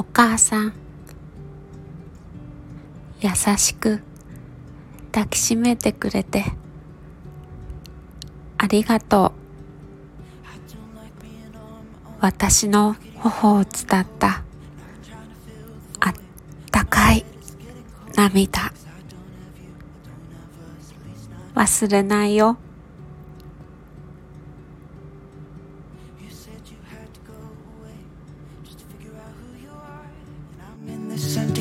お母さん。優しく抱きしめてくれて。ありがとう。私の頬を伝った。あったかい。涙。忘れないよ。sent